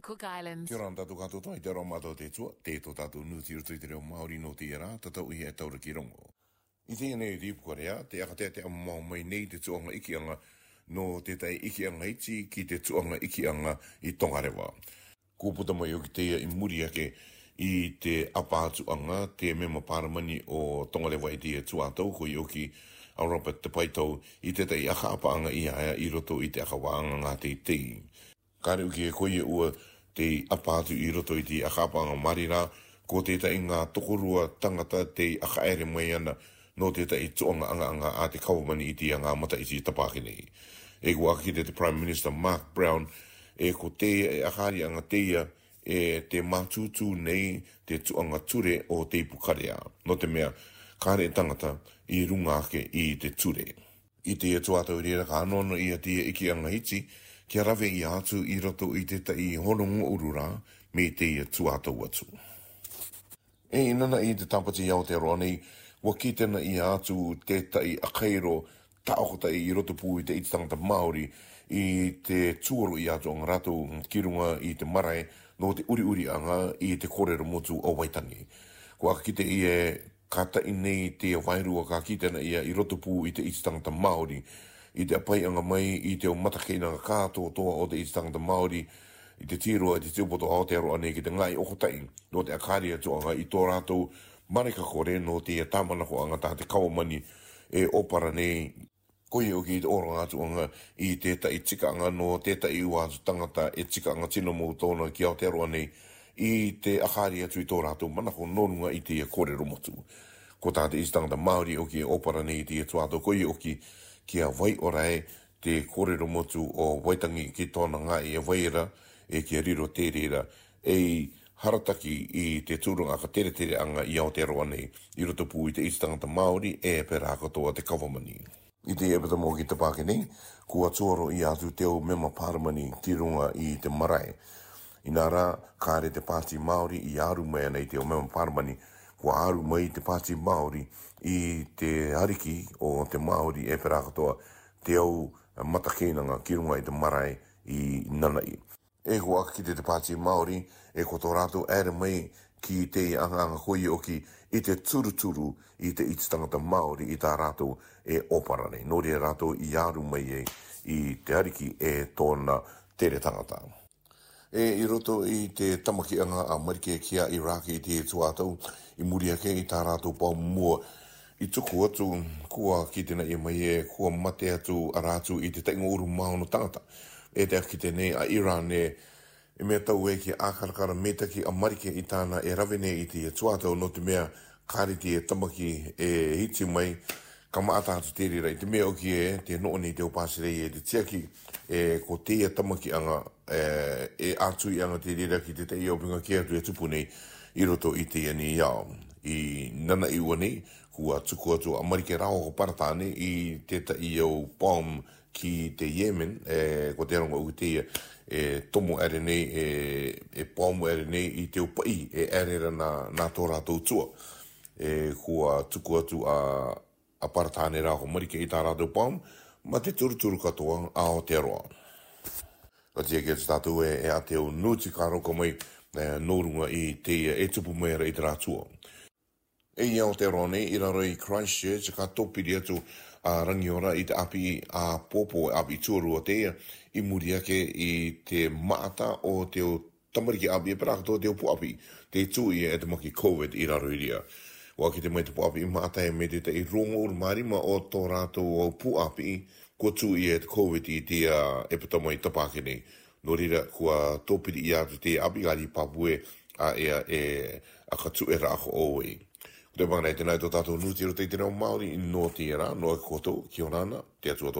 Cook Islands. Kia ora tātou katoa, i te aroa mātou te tua, te tō tātou nūti rutu i te reo Māori no te ira, tatau i e tau ki rongo. I te ene i rea, te akatea te amamau mai nei te tuanga ikianga, no te tai ikianga iti ki te tuanga ikianga i Tongarewa. Kūputa mai o ki teia i muri ake, i te apahatu anga te mema mo paramani o tonga le wai tia tuatau ko ioki a Robert te paitau i te tei aha apanga i aia i roto i te aha wanga ngā tei tei. Kare uki e koe ua te apahatu i roto i te aha apanga marira ko te tei ngā tokorua tangata te aha ere mai ana no te tei tuanga anga anga a te kawamani i tia ngā mata i si tapakini. E kua ki te Prime Minister Mark Brown e ko te e ahari anga teia e te mātutu nei te tuanga ture o te ipukarea. No te mea, kāre tangata i runga ake i te ture. I te atu ato i rira ka anono i a tia iki anga hiti, kia rawe i atu i roto i te tai honungu urura me te atu ato atu. E inana i te tapati iau te roa nei, wakitena i atu te tai akairo taokota i roto pū i te itatangata Māori i te tūaru i ato ang rato ki runga i te marae no te uri uri anga i te korero motu o Waitangi. Ko aka kite i e kata i nei te wairua ka kite na ia i roto pū i te itatangata Māori i te apai anga mai i te o matake inanga kātō toa o te itatangata Māori i te tīrua i te te Aotearoa nei ki te ngai oko tai no te akari tu anga i tō rātou mare ka kore no te tāmanako anga tā te kawamani e opara nei ko ye o ki o ro ngā tuanga i tēta i tika anga no tēta i ua tu tangata e tika anga tino mō tōna ki Aotearoa nei i te akari atu i tō rātou no nōnunga i te kore rumotu. Ko tāte i tangata Māori o ki e opara nei i te tuato ko ye o ki ki a wai o rae te kore ro rumotu o waitangi ki tōna ngā i e a waira e ki a riro tērera e i harataki i te tūrunga ka tere tere anga i Aotearoa nei Iro roto pū i te i tangata Māori e pera katoa te kawamani. Kawamani i te ebeta mō ki te pākene, ku atuaro i atu teo mema pāramani runga i te marae. I nā rā, kāre te pāti Māori i aru mai anei teo mema pāramani, ku aru mai te pāti Māori i te hariki o te Māori e perakatoa teo matakeinanga ki runga i te marae i nanai. E ku ki te te pāti Māori, e ko tō rātou ere mai ki te anganga hoi o ki i te turuturu i te iti tangata Māori i tā rātou e oparane. nei. Nō rea rātou i āru mai e i te ariki e tōna tere tangata. E i roto i te tamaki anga a marike kia i rāke i te e tuātou i muri i tā rātou pau mua i tuku atu kua ki tēnā i e mai e kua mate atu a rātou i te taingo uru maono tangata. E te ki tēnei a Iran e e mea tau e ki ākarakara metaki a marike i tāna e ravene i te e tuatau no te mea kāriti e tamaki e hiti mai ka maata hatu tēri rai te mea oki e te noo te upāsirei e te tiaki e ko te e tamaki anga e, e atui anga te rira ki te tei opinga ki atu e tupu nei i roto i te ia i nana i nei kua tuku atu a marike rao ko paratane i teta i au POM ki te Yemen, e, ko te rongo ui teia, e, tomo ere nei, e, e POM ere nei i te upai, e ere na, na tō rātou tua. E, kua tuku atu a, a paratane rao ko marike i tā rātou POM, ma te turu turu katoa a Aotearoa. Ko tia kia tātou e, e a te au nūti kā roko mai, e, nōrunga i teia e tupu mai ra i te rātua e ia o te rone i raro i Christchurch ka topi dia a rangiora i te api a popo e api tuarua te ia i muri i te maata o te o tamariki api e pera kato te o puapi te tu e te maki COVID i raro i ria o ake te mai te puapi i maata e mede te i rongo ur marima o tō rato o puapi ko tu ia e te COVID i te e patama i tapake nei no rira kua topiri i atu te api gari papue a ea e a katu e, e rako owei Te wangarei tēnā i tō tātou nūtiro te te reo Māori i nō tērā, nō e koto, ki o nāna, te atua tō